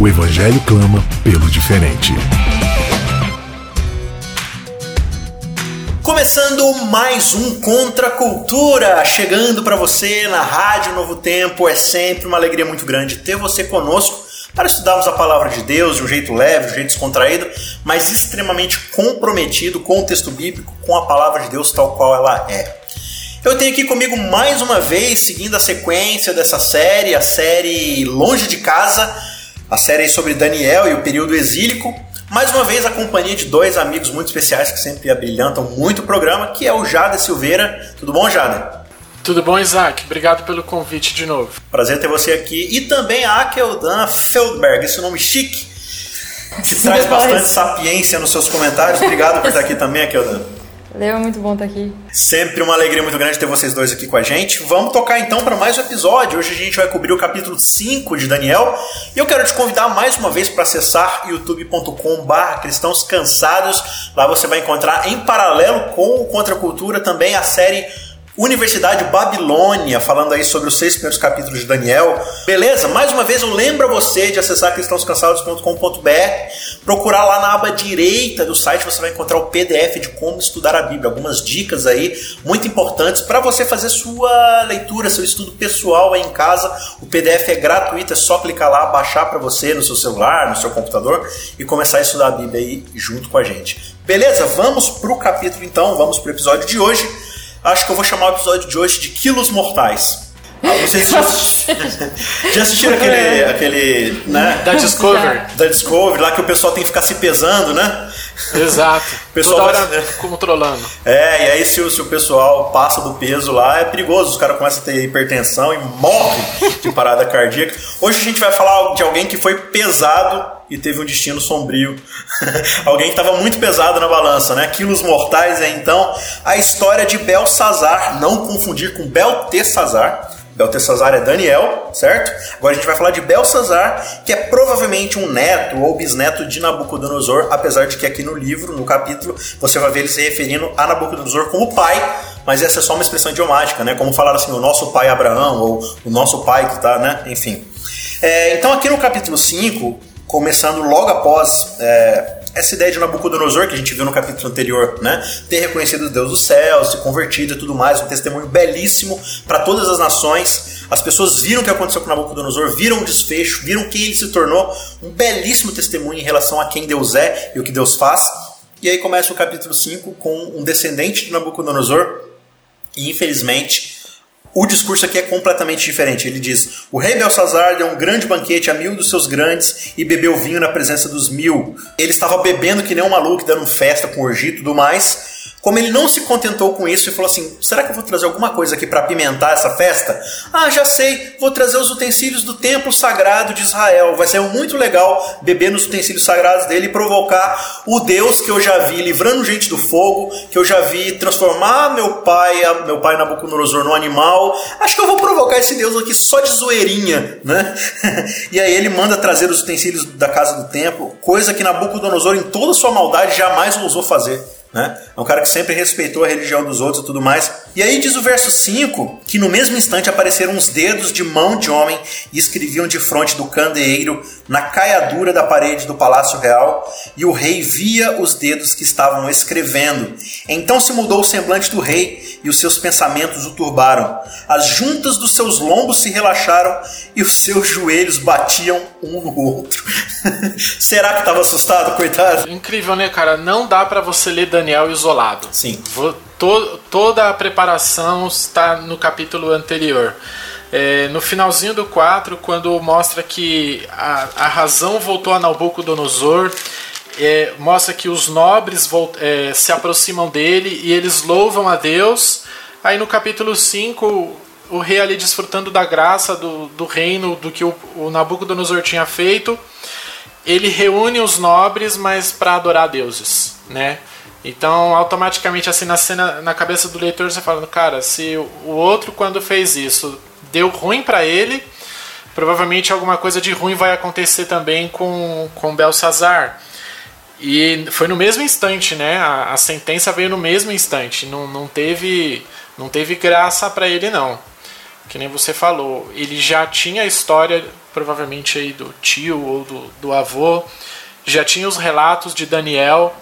O Evangelho clama pelo diferente. Começando mais um Contra Cultura, chegando para você na Rádio Novo Tempo. É sempre uma alegria muito grande ter você conosco para estudarmos a palavra de Deus de um jeito leve, de um jeito descontraído, mas extremamente comprometido com o texto bíblico, com a palavra de Deus tal qual ela é. Eu tenho aqui comigo mais uma vez, seguindo a sequência dessa série, a série Longe de Casa, a série sobre Daniel e o período exílico. Mais uma vez a companhia de dois amigos muito especiais que sempre abrilhantam muito o programa, que é o Jada Silveira. Tudo bom, Jada? Tudo bom, Isaac? Obrigado pelo convite de novo. Prazer ter você aqui. E também a Akeldan Feldberg, esse nome chique, que traz bastante sapiência nos seus comentários. Obrigado por estar aqui também, Akeldan. É muito bom estar aqui. Sempre uma alegria muito grande ter vocês dois aqui com a gente. Vamos tocar então para mais um episódio. Hoje a gente vai cobrir o capítulo 5 de Daniel. E eu quero te convidar mais uma vez para acessar youtube.com/barra cristãos cansados. Lá você vai encontrar em paralelo com o Contra Cultura também a série Universidade Babilônia, falando aí sobre os seis primeiros capítulos de Daniel. Beleza? Mais uma vez eu lembro a você de acessar cristãoscansados.com.br, procurar lá na aba direita do site, você vai encontrar o PDF de como estudar a Bíblia, algumas dicas aí muito importantes para você fazer sua leitura, seu estudo pessoal aí em casa. O PDF é gratuito, é só clicar lá, baixar para você no seu celular, no seu computador e começar a estudar a Bíblia aí junto com a gente. Beleza? Vamos pro capítulo então, vamos pro episódio de hoje acho que eu vou chamar o episódio de hoje de Quilos Mortais. Ah, vocês já, já assistiram aquele, aquele, né? Da Discovery. Da Discovery, lá que o pessoal tem que ficar se pesando, né? Exato. O pessoal Toda hora controlando. É, e aí se, se o pessoal passa do peso lá, é perigoso. Os caras começam a ter hipertensão e morrem de parada cardíaca. Hoje a gente vai falar de alguém que foi pesado e teve um destino sombrio. alguém que estava muito pesado na balança, né? Quilos mortais é então a história de Belsazar, não confundir com Beltesazar Beltesazar é Daniel, certo? Agora a gente vai falar de Belsazar, que é provavelmente um neto ou bisneto de Nabucodonosor, apesar de que aqui no livro, no capítulo, você vai ver ele se referindo a Nabucodonosor como pai, mas essa é só uma expressão idiomática, né? Como falar assim, o nosso pai Abraão, ou o nosso pai que tá, né? Enfim. É, então aqui no capítulo 5, começando logo após é, essa ideia de Nabucodonosor que a gente viu no capítulo anterior, né? Ter reconhecido o Deus dos céus, se convertido e tudo mais, um testemunho belíssimo para todas as nações. As pessoas viram o que aconteceu com Nabucodonosor, viram o desfecho, viram quem ele se tornou, um belíssimo testemunho em relação a quem Deus é e o que Deus faz. E aí começa o capítulo 5 com um descendente de Nabucodonosor, e infelizmente o discurso aqui é completamente diferente. Ele diz: O rei Belsazar deu um grande banquete a mil dos seus grandes e bebeu vinho na presença dos mil. Ele estava bebendo que nem um maluco, dando festa com orgia e tudo mais. Como ele não se contentou com isso e falou assim: será que eu vou trazer alguma coisa aqui para apimentar essa festa? Ah, já sei, vou trazer os utensílios do templo sagrado de Israel. Vai ser muito legal beber nos utensílios sagrados dele e provocar o Deus que eu já vi livrando gente do fogo, que eu já vi transformar meu pai, meu pai Nabucodonosor num animal. Acho que eu vou provocar esse Deus aqui só de zoeirinha, né? e aí ele manda trazer os utensílios da casa do templo, coisa que Nabucodonosor, em toda sua maldade, jamais ousou fazer. Né? É um cara que sempre respeitou a religião dos outros e tudo mais. E aí diz o verso 5 que no mesmo instante apareceram uns dedos de mão de homem e escreviam de frente do candeeiro na caiadura da parede do palácio real, e o rei via os dedos que estavam escrevendo. Então se mudou o semblante do rei e os seus pensamentos o turbaram. As juntas dos seus lombos se relaxaram e os seus joelhos batiam um no outro. Será que estava assustado, coitado? Incrível, né, cara? Não dá para você ler Daniel isolado. Sim. Vou, to, toda a preparação está no capítulo anterior. É, no finalzinho do 4, quando mostra que a, a razão voltou a Nabucodonosor, é, mostra que os nobres volt, é, se aproximam dele e eles louvam a Deus. Aí no capítulo 5 o rei ali desfrutando da graça do, do reino, do que o, o Nabucodonosor tinha feito, ele reúne os nobres, mas para adorar deuses, né? Então, automaticamente, assim, na cena, na cabeça do leitor, você fala, cara, se o outro, quando fez isso, deu ruim para ele, provavelmente alguma coisa de ruim vai acontecer também com, com Belsazar. E foi no mesmo instante, né? A, a sentença veio no mesmo instante. Não, não teve não teve graça para ele não. Que nem você falou, ele já tinha a história provavelmente aí do tio ou do, do avô, já tinha os relatos de Daniel.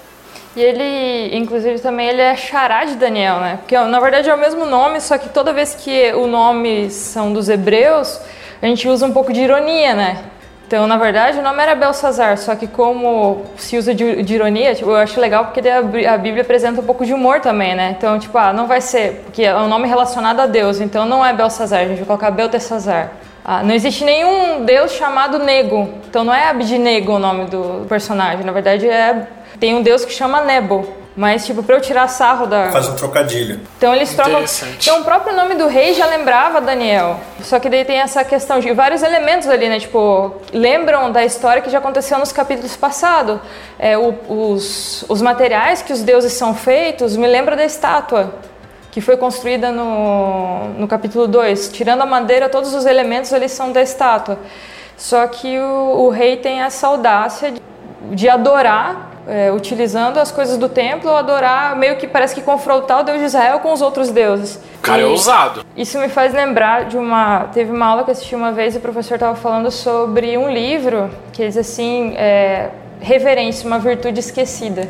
E ele, inclusive, também ele é xará de Daniel, né? Porque na verdade é o mesmo nome, só que toda vez que o nome são dos hebreus, a gente usa um pouco de ironia, né? Então, na verdade, o nome era Belsazar, só que como se usa de, de ironia, tipo, eu acho legal porque a, Bíblia apresenta um pouco de humor também, né? Então, tipo, ah, não vai ser, porque é um nome relacionado a Deus, então não é Belsazar, a gente vai colocar Beltesazar. Ah, não existe nenhum deus chamado Nego, então não é Abednego o nome do personagem, na verdade é tem um deus que chama Nebo. Mas, tipo, pra eu tirar sarro da. Faz um trocadilho. Então eles trocam. Então o próprio nome do rei já lembrava Daniel. Só que daí tem essa questão de vários elementos ali, né? Tipo, lembram da história que já aconteceu nos capítulos passados. É, o, os, os materiais que os deuses são feitos me lembra da estátua que foi construída no, no capítulo 2. Tirando a madeira, todos os elementos ali são da estátua. Só que o, o rei tem essa audácia de, de adorar é, utilizando as coisas do templo, adorar, meio que parece que confrontar o Deus de Israel com os outros deuses. Cara, é e é ousado. Isso me faz lembrar de uma. Teve uma aula que eu assisti uma vez e o professor estava falando sobre um livro que diz assim: é, reverência, uma virtude esquecida.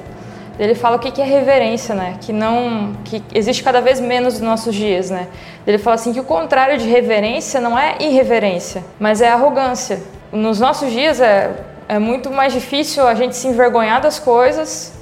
Ele fala o que é reverência, né? Que não, que existe cada vez menos nos nossos dias, né? Ele fala assim que o contrário de reverência não é irreverência, mas é arrogância. Nos nossos dias é é muito mais difícil a gente se envergonhar das coisas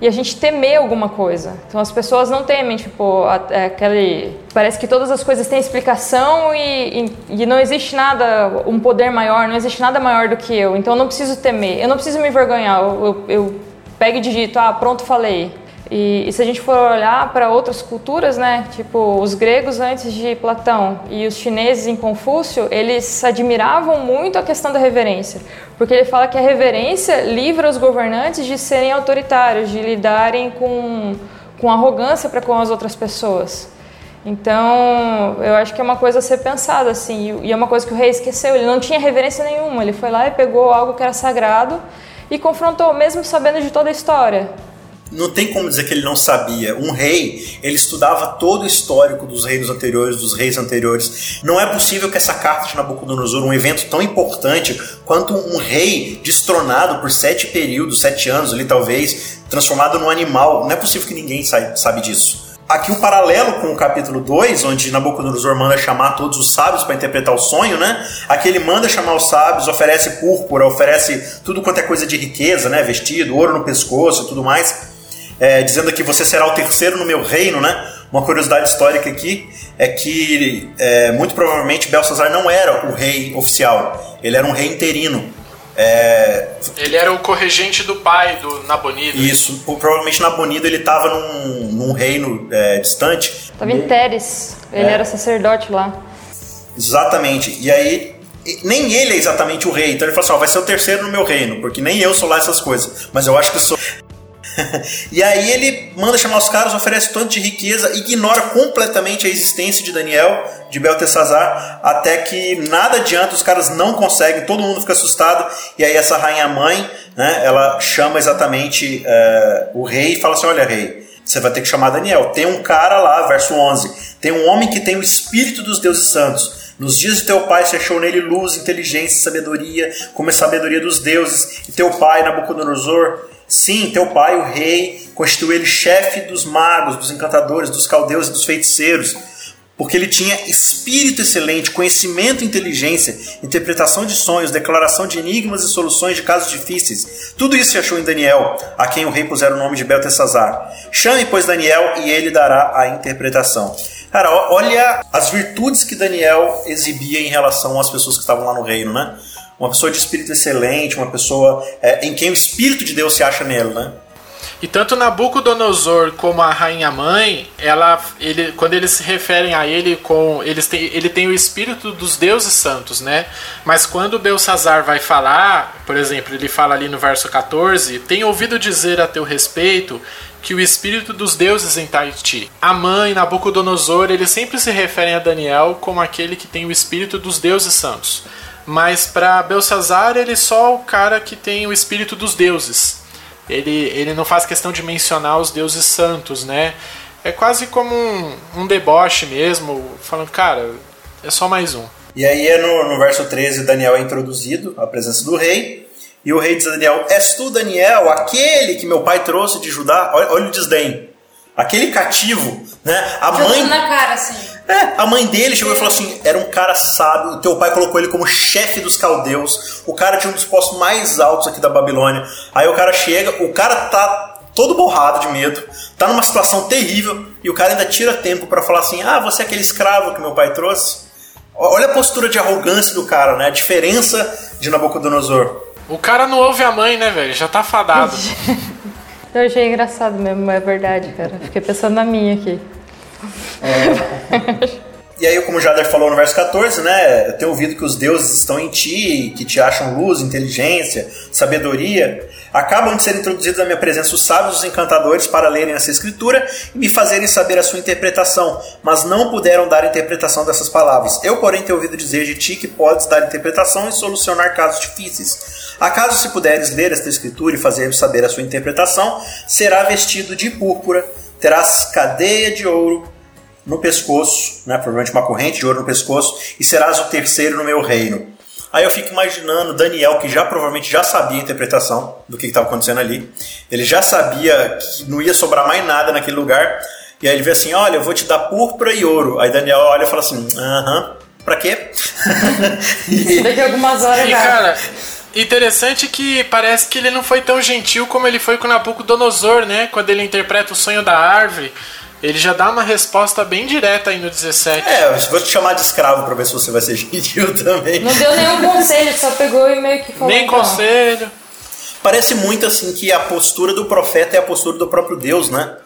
e a gente temer alguma coisa. Então as pessoas não temem, tipo, é aquele. Parece que todas as coisas têm explicação e, e, e, não existe nada, um poder maior, não existe nada maior do que eu. Então eu não preciso temer, eu não preciso me envergonhar. Eu, eu, eu pego e digito, ah, pronto, falei. E, e, se a gente for olhar para outras culturas, né, tipo os gregos antes de Platão e os chineses em Confúcio, eles admiravam muito a questão da reverência, porque ele fala que a reverência livra os governantes de serem autoritários, de lidarem com, com arrogância para com as outras pessoas. Então, eu acho que é uma coisa a ser pensada, assim, e é uma coisa que o rei esqueceu, ele não tinha reverência nenhuma, ele foi lá e pegou algo que era sagrado e confrontou, mesmo sabendo de toda a história não tem como dizer que ele não sabia. Um rei, ele estudava todo o histórico dos reinos anteriores, dos reis anteriores. Não é possível que essa carta de Nabucodonosor, um evento tão importante quanto um rei destronado por sete períodos, sete anos ali talvez, transformado num animal, não é possível que ninguém sabe disso. Aqui um paralelo com o capítulo 2, onde Nabucodonosor manda chamar todos os sábios para interpretar o sonho, né? Aqui ele manda chamar os sábios, oferece púrpura, oferece tudo quanto é coisa de riqueza, né? Vestido, ouro no pescoço e tudo mais é, dizendo que você será o terceiro no meu reino, né? Uma curiosidade histórica aqui é que é, muito provavelmente Belsazar não era o rei oficial, ele era um rei interino. É... Ele era o corregente do pai do Nabonido. Isso, provavelmente Nabonido ele estava num, num, reino é, distante. Estava em Teres, ele é. era sacerdote lá. Exatamente, e aí nem ele é exatamente o rei, então ele falou assim: ó, vai ser o terceiro no meu reino, porque nem eu sou lá essas coisas, mas eu acho que sou. e aí ele manda chamar os caras, oferece tanto de riqueza, ignora completamente a existência de Daniel, de Beltesazar, até que nada adianta, os caras não conseguem, todo mundo fica assustado, e aí essa rainha mãe, né, ela chama exatamente uh, o rei e fala assim, olha rei, você vai ter que chamar Daniel. Tem um cara lá, verso 11, tem um homem que tem o espírito dos deuses santos. Nos dias de teu pai se achou nele luz, inteligência, sabedoria, como a sabedoria dos deuses. E teu pai, Nabucodonosor, Sim, teu pai, o rei, constituiu ele chefe dos magos, dos encantadores, dos caldeus e dos feiticeiros, porque ele tinha espírito excelente, conhecimento e inteligência, interpretação de sonhos, declaração de enigmas e soluções de casos difíceis. Tudo isso se achou em Daniel, a quem o rei pusera o nome de Beltesazar. Chame, pois, Daniel e ele dará a interpretação. Cara, olha as virtudes que Daniel exibia em relação às pessoas que estavam lá no reino, né? Uma pessoa de espírito excelente, uma pessoa é, em quem o Espírito de Deus se acha nele, né? E tanto Nabucodonosor como a rainha mãe, ela, ele, quando eles se referem a ele com, eles têm, ele tem o espírito dos deuses santos, né? Mas quando Belsazar vai falar, por exemplo, ele fala ali no verso 14, tem ouvido dizer a teu respeito que o espírito dos deuses em ti. A mãe, Nabucodonosor, eles sempre se referem a Daniel como aquele que tem o espírito dos deuses santos. Mas para Belsazar, ele é só o cara que tem o espírito dos deuses. Ele, ele não faz questão de mencionar os deuses santos, né? É quase como um, um deboche mesmo, falando, cara, é só mais um. E aí é no, no verso 13, Daniel é introduzido à presença do rei. E o rei diz a Daniel: És tu, Daniel, aquele que meu pai trouxe de Judá? Olha, olha o desdém. Aquele cativo, né? A Jogando mãe. na cara, assim. É, a mãe dele chegou e falou assim: era um cara sábio, o teu pai colocou ele como chefe dos caldeus, o cara tinha um dos postos mais altos aqui da Babilônia. Aí o cara chega, o cara tá todo borrado de medo, tá numa situação terrível, e o cara ainda tira tempo para falar assim: ah, você é aquele escravo que meu pai trouxe? Olha a postura de arrogância do cara, né? A diferença de Nabucodonosor. O cara não ouve a mãe, né, velho? Já tá fadado. Eu achei engraçado mesmo, é verdade, cara. Fiquei pensando na minha aqui. E aí, como o Jader falou no verso 14, né? Eu tenho ouvido que os deuses estão em ti, que te acham luz, inteligência, sabedoria. Acabam de ser introduzidos na minha presença os sábios os encantadores para lerem essa escritura e me fazerem saber a sua interpretação, mas não puderam dar interpretação dessas palavras. Eu, porém, tenho ouvido dizer de ti que podes dar interpretação e solucionar casos difíceis. Acaso se puderes ler esta escritura e fazer saber a sua interpretação, será vestido de púrpura, terás cadeia de ouro no pescoço, né, provavelmente uma corrente de ouro no pescoço, e serás o terceiro no meu reino. Aí eu fico imaginando Daniel, que já provavelmente já sabia a interpretação do que estava acontecendo ali. Ele já sabia que não ia sobrar mais nada naquele lugar. E aí ele vê assim: Olha, eu vou te dar púrpura e ouro. Aí Daniel olha e fala assim: Aham, pra quê? E daqui a algumas horas E já. cara, interessante que parece que ele não foi tão gentil como ele foi com Nabucodonosor, né? Quando ele interpreta o sonho da árvore. Ele já dá uma resposta bem direta aí no 17. é, eu vou te chamar de escravo pra ver se você vai ser gentil também. Não deu nenhum conselho, só pegou e meio que falou. Nem então. conselho. Parece muito assim que a postura do profeta é a postura do próprio Deus, né?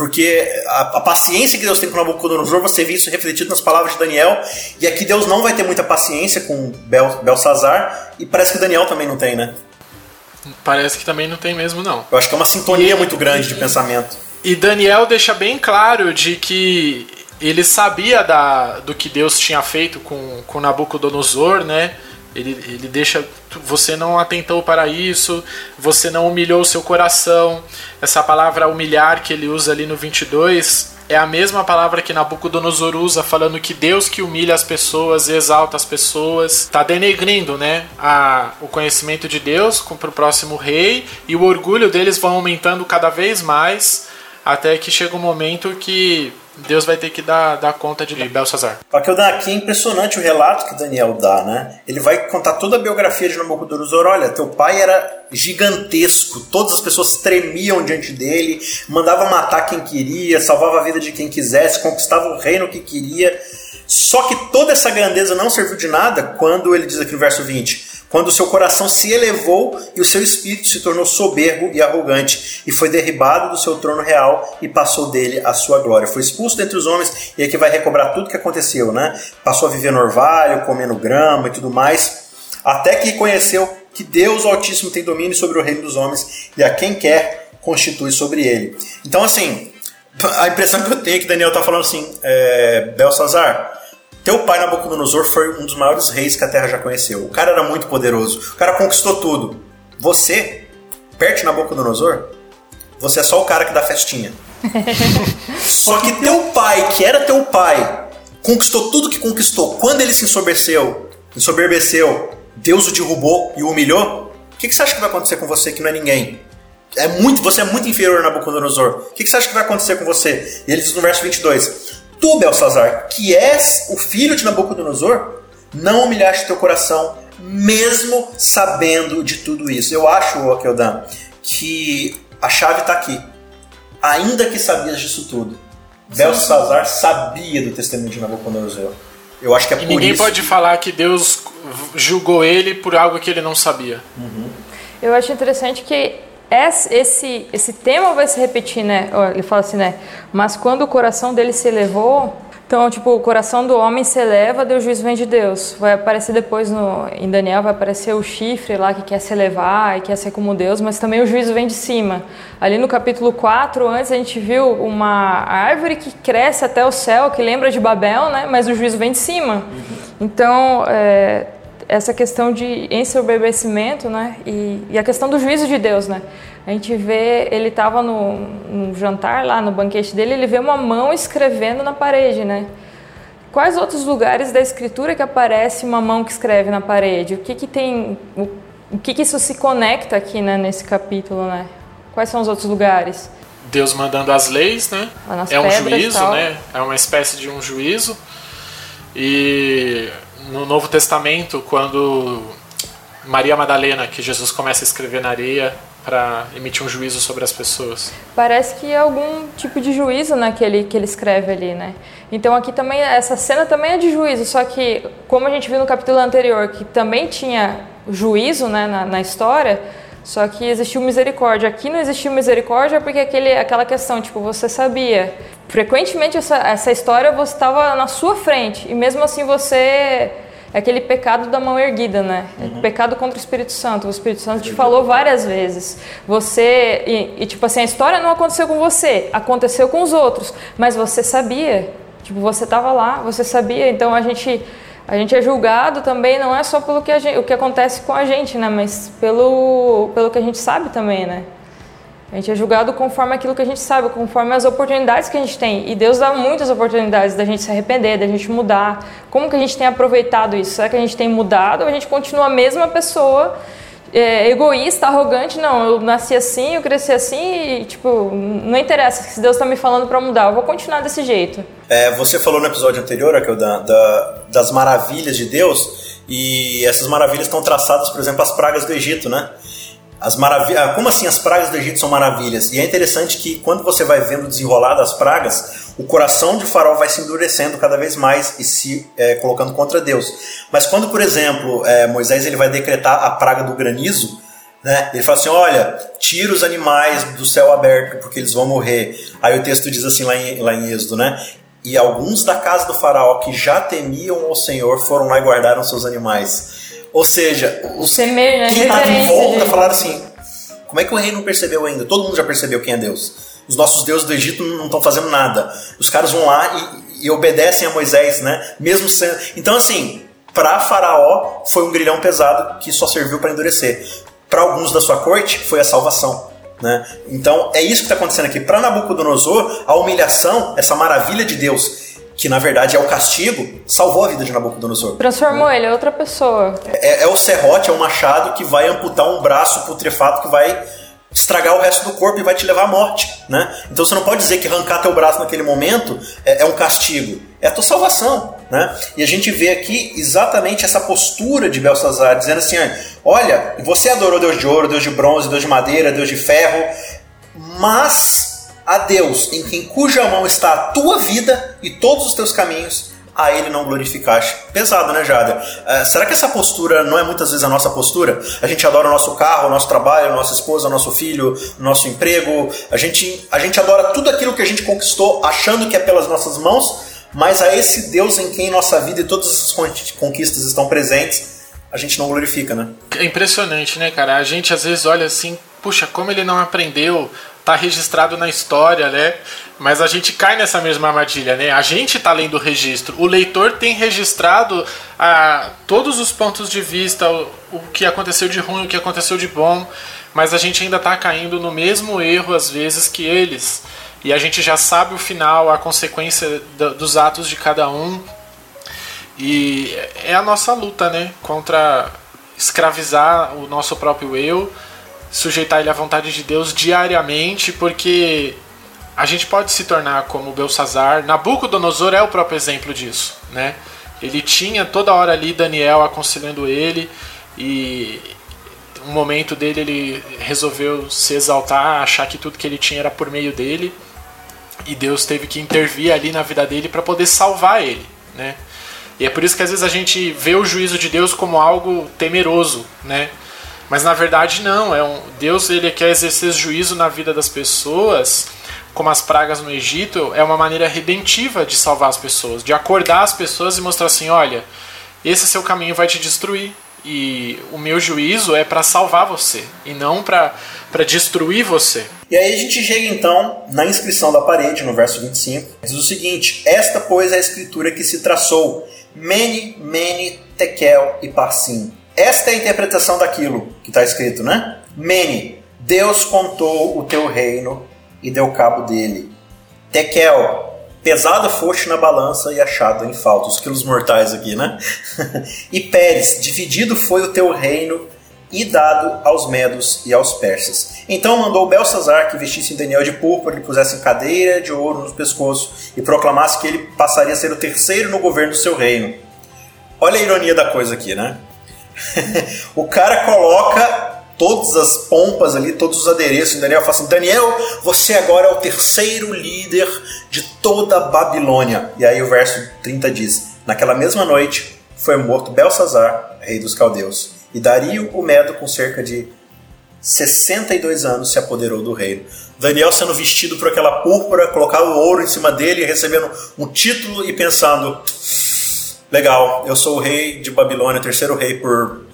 Porque a, a paciência que Deus tem com Nabucodonosor, você vê isso refletido nas palavras de Daniel, e aqui Deus não vai ter muita paciência com Bel, Belsazar, e parece que Daniel também não tem, né? Parece que também não tem mesmo, não. Eu acho que é uma sintonia E- muito grande de pensamento. E Daniel deixa bem claro de que ele sabia da, do que Deus tinha feito com, com Nabucodonosor, né? Ele, ele deixa. Você não atentou para isso, você não humilhou o seu coração. Essa palavra humilhar que ele usa ali no 22 é a mesma palavra que Nabucodonosor usa, falando que Deus que humilha as pessoas e exalta as pessoas. Está denegrindo né, a, o conhecimento de Deus para o próximo rei e o orgulho deles vão aumentando cada vez mais até que chega um momento que Deus vai ter que dar, dar conta de Belsazar. O aqui é impressionante o relato que Daniel dá, né? Ele vai contar toda a biografia de Nabucodonosor. Olha, teu pai era gigantesco, todas as pessoas tremiam diante dele, mandava matar quem queria, salvava a vida de quem quisesse, conquistava o reino que queria. Só que toda essa grandeza não serviu de nada quando ele diz aqui no verso 20: quando o seu coração se elevou e o seu espírito se tornou soberbo e arrogante, e foi derribado do seu trono real e passou dele a sua glória. Foi expulso dentre os homens, e aqui vai recobrar tudo que aconteceu, né? Passou a viver no orvalho, comendo grama e tudo mais, até que conheceu que Deus o Altíssimo tem domínio sobre o reino dos homens e a quem quer constitui sobre ele. Então, assim, a impressão que eu tenho é que Daniel está falando assim, é, Belsazar, teu pai Nabucodonosor foi um dos maiores reis que a terra já conheceu. O cara era muito poderoso. O cara conquistou tudo. Você, perto de Nabucodonosor, você é só o cara que dá festinha. só que teu pai, que era teu pai, conquistou tudo que conquistou. Quando ele se ensoberbeceu, ensoberbeceu, Deus o derrubou e o humilhou. O que, que você acha que vai acontecer com você que não é ninguém? É muito, você é muito inferior a Nabucodonosor. O que, que você acha que vai acontecer com você? E ele diz no verso 22: Tu, Belsazar, que és o filho de Nabucodonosor, não humilhaste teu coração, mesmo sabendo de tudo isso. Eu acho, Akeldan, que a chave está aqui. Ainda que sabias disso tudo, Belsazar sabia do testemunho de Nabucodonosor. Eu acho que é E por ninguém isso. pode falar que Deus julgou ele por algo que ele não sabia. Eu acho interessante que esse, esse tema vai se repetir, né? Ele fala assim, né? Mas quando o coração dele se elevou, então, tipo, o coração do homem se eleva, o juízo vem de Deus. Vai aparecer depois no, em Daniel, vai aparecer o chifre lá que quer se elevar e quer ser como Deus, mas também o juízo vem de cima. Ali no capítulo 4, antes a gente viu uma árvore que cresce até o céu, que lembra de Babel, né? Mas o juízo vem de cima. Então, é, essa questão de ensoberbecimento, né? E, e a questão do juízo de Deus, né? A gente vê, ele estava no, no, jantar lá, no banquete dele, ele vê uma mão escrevendo na parede, né? Quais outros lugares da escritura que aparece uma mão que escreve na parede? O que que tem, o, o que que isso se conecta aqui, né, nesse capítulo, né? Quais são os outros lugares? Deus mandando as leis, né? É um juízo, né? É uma espécie de um juízo. E no Novo Testamento, quando Maria Madalena, que Jesus começa a escrever na areia, para emitir um juízo sobre as pessoas. Parece que é algum tipo de juízo né, que, ele, que ele escreve ali, né? Então aqui também, essa cena também é de juízo, só que como a gente viu no capítulo anterior, que também tinha juízo né, na, na história, só que existiu misericórdia. Aqui não existiu misericórdia porque aquele, aquela questão, tipo, você sabia. Frequentemente essa, essa história você estava na sua frente e mesmo assim você é aquele pecado da mão erguida, né? É uhum. pecado contra o Espírito Santo. O Espírito Santo te falou várias vezes. Você e, e, tipo assim, a história não aconteceu com você, aconteceu com os outros, mas você sabia. Tipo, você estava lá, você sabia. Então a gente a gente é julgado também não é só pelo que gente, o que acontece com a gente, né? Mas pelo pelo que a gente sabe também, né? A gente é julgado conforme aquilo que a gente sabe, conforme as oportunidades que a gente tem. E Deus dá muitas oportunidades da gente se arrepender, da gente mudar. Como que a gente tem aproveitado isso? Será que a gente tem mudado ou a gente continua a mesma pessoa, é, egoísta, arrogante? Não, eu nasci assim, eu cresci assim e, tipo, não interessa se Deus está me falando para mudar, eu vou continuar desse jeito. É, você falou no episódio anterior, Raquel, da, da, das maravilhas de Deus, e essas maravilhas estão traçadas, por exemplo, as pragas do Egito, né? As maravilhas, ah, como assim as pragas do Egito são maravilhas? E é interessante que quando você vai vendo desenrolar das pragas, o coração de Faraó vai se endurecendo cada vez mais e se é, colocando contra Deus. Mas quando, por exemplo, é, Moisés ele vai decretar a praga do granizo, né? Ele fala assim: olha, tira os animais do céu aberto porque eles vão morrer. Aí o texto diz assim lá em, lá em Êxodo, né? E alguns da casa do faraó que já temiam ao Senhor foram lá e guardaram seus animais. Ou seja, os Temer, né? que estavam em volta falaram assim: como é que o rei não percebeu ainda? Todo mundo já percebeu quem é Deus. Os nossos deuses do Egito não estão fazendo nada. Os caras vão lá e, e obedecem a Moisés, né? Mesmo sendo. Então, assim, para Faraó foi um grilhão pesado que só serviu para endurecer. Para alguns da sua corte foi a salvação. Né? Então é isso que está acontecendo aqui. Para Nabucodonosor, a humilhação, essa maravilha de Deus que na verdade é o castigo, salvou a vida de Nabucodonosor. Transformou né? ele em outra pessoa. É, é, o serrote, é o machado que vai amputar um braço putrefato que vai estragar o resto do corpo e vai te levar à morte, né? Então você não pode dizer que arrancar teu braço naquele momento é, é um castigo, é a tua salvação, né? E a gente vê aqui exatamente essa postura de Belsazar, dizendo assim, olha, você adorou Deus de ouro, Deus de bronze, Deus de madeira, Deus de ferro, mas a Deus em quem cuja mão está a tua vida e todos os teus caminhos, a Ele não glorificaste. Pesado, né, Jada? Uh, será que essa postura não é muitas vezes a nossa postura? A gente adora o nosso carro, o nosso trabalho, a nossa esposa, o nosso filho, o nosso emprego. A gente, a gente adora tudo aquilo que a gente conquistou achando que é pelas nossas mãos, mas a esse Deus em quem nossa vida e todas as conquistas estão presentes, a gente não glorifica, né? É impressionante, né, cara? A gente às vezes olha assim, puxa, como ele não aprendeu tá registrado na história, né? Mas a gente cai nessa mesma armadilha, né? A gente está lendo o registro. O leitor tem registrado a, todos os pontos de vista, o, o que aconteceu de ruim, o que aconteceu de bom, mas a gente ainda está caindo no mesmo erro às vezes que eles. E a gente já sabe o final, a consequência dos atos de cada um. E é a nossa luta, né? Contra escravizar o nosso próprio eu sujeitar ele à vontade de Deus diariamente, porque a gente pode se tornar como Belsazar. Nabucodonosor é o próprio exemplo disso, né? Ele tinha toda hora ali Daniel aconselhando ele e um momento dele ele resolveu se exaltar, achar que tudo que ele tinha era por meio dele e Deus teve que intervir ali na vida dele para poder salvar ele, né? E é por isso que às vezes a gente vê o juízo de Deus como algo temeroso, né? Mas na verdade não, é um Deus ele quer exercer juízo na vida das pessoas, como as pragas no Egito, é uma maneira redentiva de salvar as pessoas, de acordar as pessoas e mostrar assim, olha, esse seu caminho vai te destruir e o meu juízo é para salvar você e não para destruir você. E aí a gente chega então na inscrição da parede, no verso 25, diz o seguinte: Esta, pois, é a escritura que se traçou, Mene, Mene, Tekel e Parsim. Esta é a interpretação daquilo que está escrito, né? Mene, Deus contou o teu reino e deu cabo dele. Tekel, pesado foste na balança e achado em falta, os quilos mortais aqui, né? e Pérez, dividido foi o teu reino e dado aos medos e aos persas. Então mandou Belsazar que vestisse Daniel de púrpura, lhe pusesse cadeira de ouro no pescoço e proclamasse que ele passaria a ser o terceiro no governo do seu reino. Olha a ironia da coisa aqui, né? o cara coloca todas as pompas ali, todos os adereços em Daniel, fala assim: Daniel, você agora é o terceiro líder de toda a Babilônia. E aí o verso 30 diz: Naquela mesma noite foi morto Belsazar, rei dos caldeus, e Dario o Medo, com cerca de 62 anos, se apoderou do reino. Daniel sendo vestido por aquela púrpura, colocado ouro em cima dele, recebendo um título e pensando: legal, eu sou o rei de Babilônia, terceiro rei por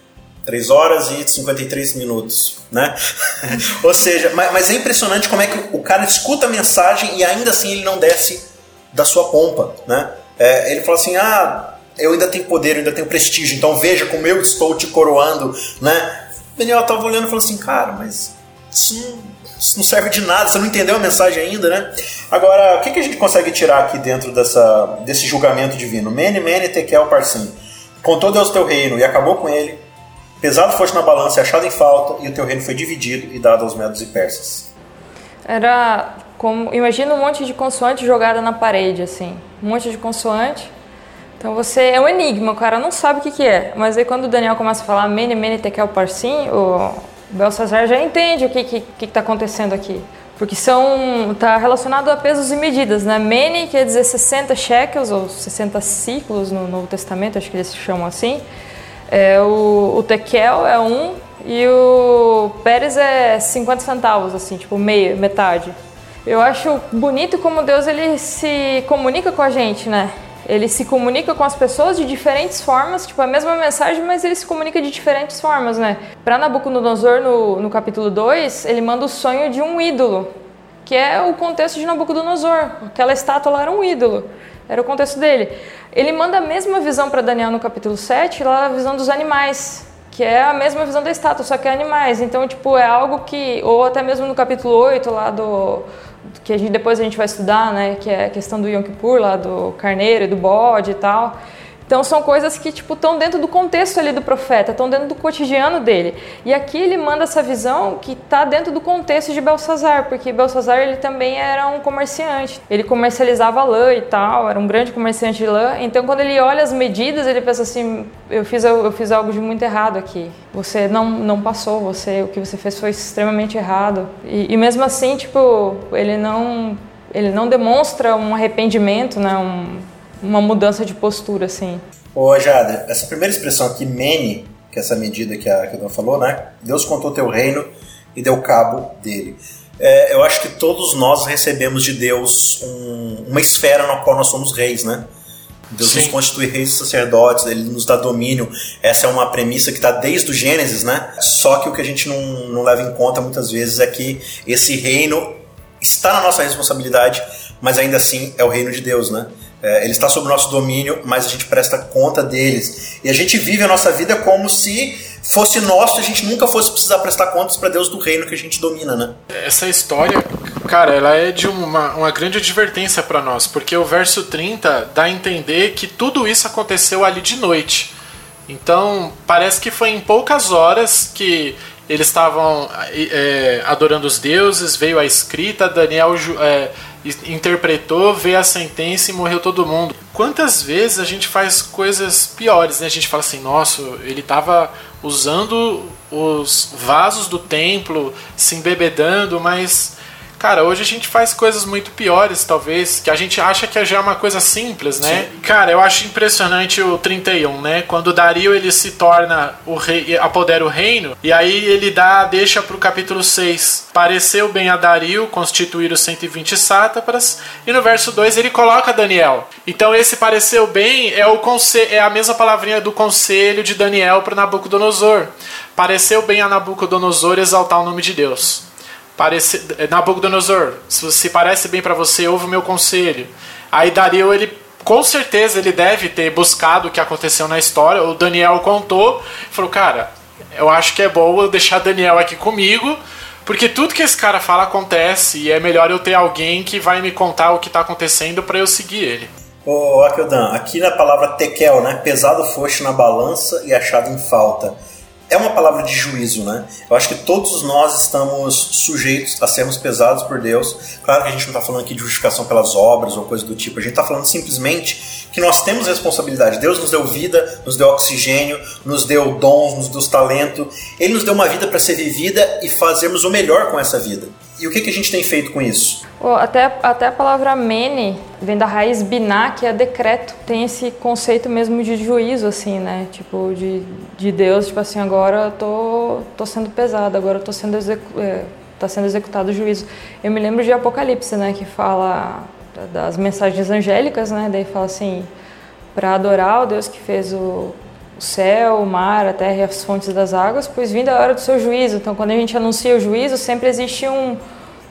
3 horas e 53 minutos, né? Ou seja, mas, mas, é impressionante como é que o cara escuta a mensagem e ainda assim ele não desce da sua pompa, né? É, ele fala assim, ah, eu ainda tenho poder, eu ainda tenho prestígio, então veja como eu estou te coroando, né? Daniel estava olhando e falou assim, cara, mas isso não, serve de nada, você não entendeu a mensagem ainda, né? Agora, o que, que a gente consegue tirar aqui dentro dessa, desse julgamento divino? Mene, mene, tekel, parsim. Contou Deus teu reino e acabou com ele, Pesado foste na balança e achado em falta, e o teu reino foi dividido e dado aos medos e persas. Era como. Imagina um monte de consoante jogada na parede, assim. Um monte de consoante. Então você. É um enigma, o cara não sabe o que, que é. Mas aí quando o Daniel começa a falar Mene, Mene, Tekel, Parsim, o Belsazar já entende o que está que, que, tá acontecendo aqui. Porque são está relacionado a pesos e medidas, né? Mene quer dizer 60 shekels ou 60 ciclos no Novo Testamento, acho que eles chamam assim. É, o, o Tekel é um e o Pérez é 50 centavos, assim, tipo meio, metade. Eu acho bonito como Deus ele se comunica com a gente, né? Ele se comunica com as pessoas de diferentes formas, tipo a mesma mensagem, mas ele se comunica de diferentes formas, né? Para Nabucodonosor, no, no capítulo 2, ele manda o sonho de um ídolo, que é o contexto de Nabucodonosor. Aquela estátua lá era um ídolo, era o contexto dele. Ele manda a mesma visão para Daniel no capítulo 7, lá a visão dos animais, que é a mesma visão da estátua, só que é animais. Então, tipo, é algo que ou até mesmo no capítulo 8 lá do que a gente, depois a gente vai estudar, né, que é a questão do Yom Kippur lá do carneiro e do bode e tal. Então são coisas que tipo estão dentro do contexto ali do profeta, estão dentro do cotidiano dele. E aqui ele manda essa visão que está dentro do contexto de Belsazar, porque Belsazar ele também era um comerciante. Ele comercializava lã e tal, era um grande comerciante de lã. Então quando ele olha as medidas, ele pensa assim: eu fiz eu fiz algo de muito errado aqui. Você não não passou, você o que você fez foi extremamente errado. E, e mesmo assim, tipo, ele não ele não demonstra um arrependimento, né? Um, uma mudança de postura, assim. Ô, Jada, essa primeira expressão aqui, mene, que é essa medida que a, que a falou, né? Deus contou teu reino e deu cabo dele. É, eu acho que todos nós recebemos de Deus um, uma esfera na qual nós somos reis, né? Deus Sim. nos constitui reis e sacerdotes, ele nos dá domínio. Essa é uma premissa que está desde o Gênesis, né? Só que o que a gente não, não leva em conta muitas vezes é que esse reino está na nossa responsabilidade, mas ainda assim é o reino de Deus, né? É, ele está sob o nosso domínio, mas a gente presta conta deles. E a gente vive a nossa vida como se fosse nosso a gente nunca fosse precisar prestar contas para Deus do reino que a gente domina, né? Essa história, cara, ela é de uma, uma grande advertência para nós, porque o verso 30 dá a entender que tudo isso aconteceu ali de noite. Então, parece que foi em poucas horas que eles estavam é, adorando os deuses, veio a escrita, Daniel é, interpretou, veio a sentença e morreu todo mundo. Quantas vezes a gente faz coisas piores, né? A gente fala assim, nossa, ele estava usando os vasos do templo, se embebedando, mas Cara, hoje a gente faz coisas muito piores, talvez, que a gente acha que já é uma coisa simples, né? Sim. Cara, eu acho impressionante o 31, né? Quando Dario ele se torna o rei, apodera o reino, e aí ele dá, deixa pro capítulo 6. Pareceu bem a Dario constituir os 120 sátrapas, e no verso 2 ele coloca Daniel. Então esse pareceu bem é o é a mesma palavrinha do conselho de Daniel para Nabucodonosor. Pareceu bem a Nabucodonosor exaltar o nome de Deus. Parece, Nabucodonosor, se parece bem para você, ouve o meu conselho. Aí Dario, ele com certeza ele deve ter buscado o que aconteceu na história. O Daniel contou, falou, cara, eu acho que é bom eu deixar Daniel aqui comigo, porque tudo que esse cara fala acontece e é melhor eu ter alguém que vai me contar o que está acontecendo para eu seguir ele. Ô, Akeldan, aqui na palavra tekel, né? Pesado foste na balança e achado em falta é uma palavra de juízo, né? Eu acho que todos nós estamos sujeitos a sermos pesados por Deus. Claro que a gente não está falando aqui de justificação pelas obras ou coisa do tipo. A gente está falando simplesmente que nós temos responsabilidade. Deus nos deu vida, nos deu oxigênio, nos deu dons, nos deu talento. Ele nos deu uma vida para ser vivida e fazermos o melhor com essa vida. E o que, que a gente tem feito com isso? Oh, até, até a palavra mene vem da raiz biná, que é decreto. Tem esse conceito mesmo de juízo, assim, né? Tipo, de, de Deus, tipo assim, agora eu tô, tô sendo pesado, agora eu tô sendo, é, tá sendo executado o juízo. Eu me lembro de Apocalipse, né? Que fala das mensagens angélicas, né? Daí fala assim, para adorar o Deus que fez o, o céu, o mar, a terra e as fontes das águas, pois vinda a hora do seu juízo. Então, quando a gente anuncia o juízo, sempre existe um,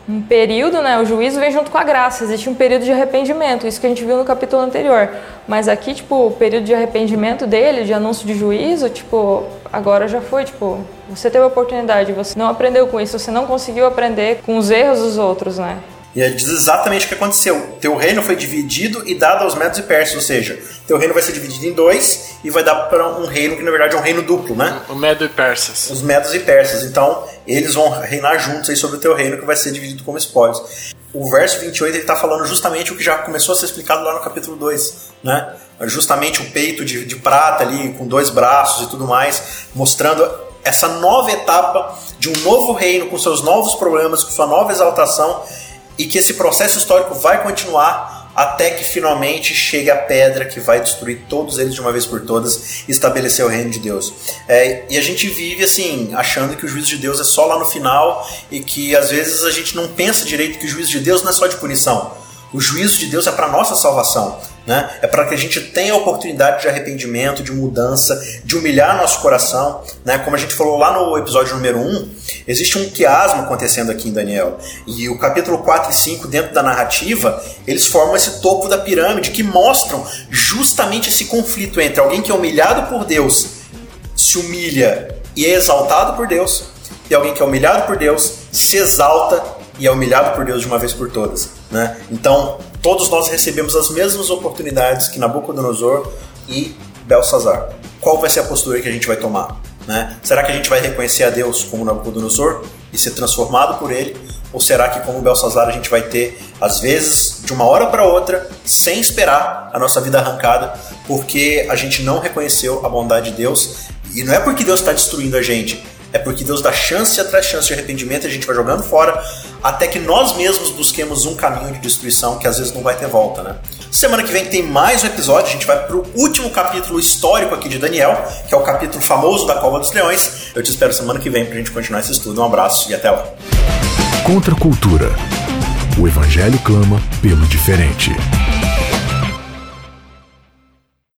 um período, né? O juízo vem junto com a graça, existe um período de arrependimento, isso que a gente viu no capítulo anterior. Mas aqui, tipo, o período de arrependimento dele, de anúncio de juízo, tipo, agora já foi, tipo, você teve a oportunidade, você não aprendeu com isso, você não conseguiu aprender com os erros dos outros, né? E é exatamente o que aconteceu. Teu reino foi dividido e dado aos medos e persas, ou seja, teu reino vai ser dividido em dois e vai dar para um reino que na verdade é um reino duplo, né? O Medo e Persas. Os Medos e Persas. Então, eles vão reinar juntos aí sobre o teu reino que vai ser dividido como espólios. O verso 28 ele está falando justamente o que já começou a ser explicado lá no capítulo 2, né? Justamente o peito de, de prata ali com dois braços e tudo mais, mostrando essa nova etapa de um novo reino com seus novos problemas, com sua nova exaltação e que esse processo histórico vai continuar até que finalmente chegue a pedra que vai destruir todos eles de uma vez por todas e estabelecer o reino de Deus. É, e a gente vive assim, achando que o juízo de Deus é só lá no final e que às vezes a gente não pensa direito que o juízo de Deus não é só de punição. O juízo de Deus é para nossa salvação. Né? É para que a gente tenha a oportunidade de arrependimento, de mudança, de humilhar nosso coração. Né? Como a gente falou lá no episódio número 1, existe um quiasmo acontecendo aqui em Daniel. E o capítulo 4 e 5, dentro da narrativa, eles formam esse topo da pirâmide que mostram justamente esse conflito entre alguém que é humilhado por Deus, se humilha e é exaltado por Deus, e alguém que é humilhado por Deus, se exalta e é humilhado por Deus de uma vez por todas. Né? Então, todos nós recebemos as mesmas oportunidades que Nabucodonosor e Belsazar. Qual vai ser a postura que a gente vai tomar? Né? Será que a gente vai reconhecer a Deus como Nabucodonosor e ser transformado por ele? Ou será que, como Belsazar, a gente vai ter, às vezes, de uma hora para outra, sem esperar a nossa vida arrancada, porque a gente não reconheceu a bondade de Deus? E não é porque Deus está destruindo a gente, é porque Deus dá chance atrás chance de arrependimento e a gente vai jogando fora até que nós mesmos busquemos um caminho de destruição que às vezes não vai ter volta, né? Semana que vem tem mais um episódio, a gente vai pro último capítulo histórico aqui de Daniel, que é o capítulo famoso da Cova dos Leões. Eu te espero semana que vem pra gente continuar esse estudo. Um abraço e até lá. Contra a cultura. O evangelho clama pelo diferente.